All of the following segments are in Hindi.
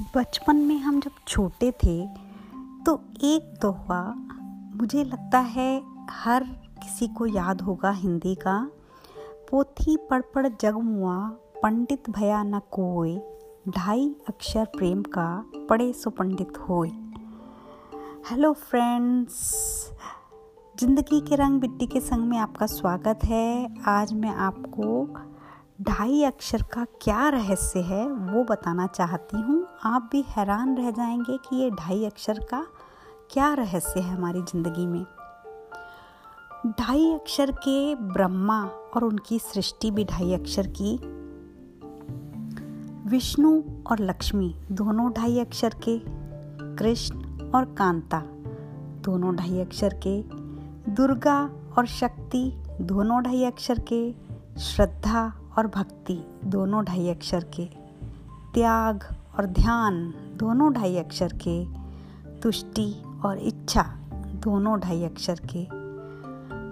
बचपन में हम जब छोटे थे तो एक दोहा मुझे लगता है हर किसी को याद होगा हिंदी का। पोथी पढ़ पढ़ जग मुआ, पंडित भया न कोय ढाई अक्षर प्रेम का पढ़े सो पंडित होय हेलो फ्रेंड्स ज़िंदगी के रंग बिट्टी के संग में आपका स्वागत है। आज मैं आपको ढाई अक्षर का क्या रहस्य है वो बताना चाहती हूँ। आप भी हैरान रह जाएँगे कि ये ढाई अक्षर का क्या रहस्य है हमारी ज़िंदगी में। ढाई अक्षर के ब्रह्मा और उनकी सृष्टि भी ढाई अक्षर की। विष्णु और लक्ष्मी दोनों ढाई अक्षर के। कृष्ण और कांता दोनों ढाई अक्षर के। दुर्गा और शक्ति दोनों ढाई अक्षर के। श्रद्धा और भक्ति दोनों ढाई अक्षर के। त्याग और ध्यान दोनों ढाई अक्षर के तुष्टि और इच्छा दोनों ढाई अक्षर के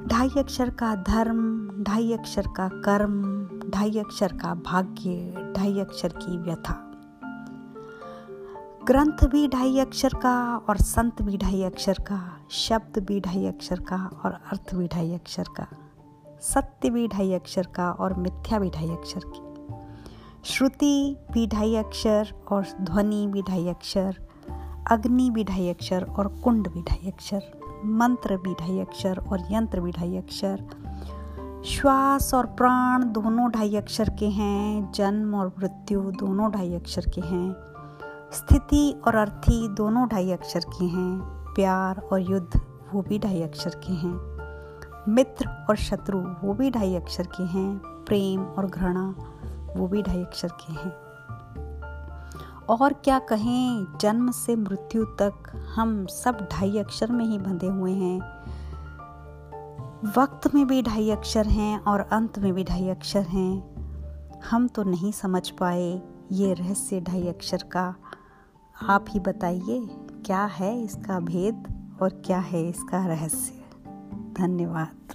ढाई अक्षर का धर्म ढाई अक्षर का कर्म ढाई अक्षर का भाग्य ढाई अक्षर की व्यथा ग्रंथ भी ढाई अक्षर का और संत भी ढाई अक्षर का शब्द भी ढाई अक्षर का और अर्थ भी ढाई अक्षर का सत्य भी ढाई अक्षर का और मिथ्या भी ढाई अक्षर की श्रुति भी ढाई अक्षर और ध्वनि भी ढाई अक्षर, अग्नि भी ढाई अक्षर और कुंड भी ढाई अक्षर, मंत्र भी ढाई अक्षर और यंत्र भी ढाई अक्षर। श्वास और प्राण दोनों ढाई अक्षर के हैं, जन्म और मृत्यु दोनों ढाई अक्षर के हैं। स्थिति और अर्थी दोनों ढाई अक्षर के हैं, प्यार और युद्ध वो भी ढाई अक्षर के हैं। मित्र और शत्रु वो भी ढाई अक्षर के हैं, प्रेम और घृणा वो भी ढाई अक्षर के हैं। और क्या कहें, जन्म से मृत्यु तक हम सब ढाई अक्षर में ही बंधे हुए हैं। वक्त में भी ढाई अक्षर हैं और अंत में भी ढाई अक्षर हैं। हम तो नहीं समझ पाए ये रहस्य ढाई अक्षर का। आप ही बताइए, क्या है इसका भेद और क्या है इसका रहस्य? धन्यवाद।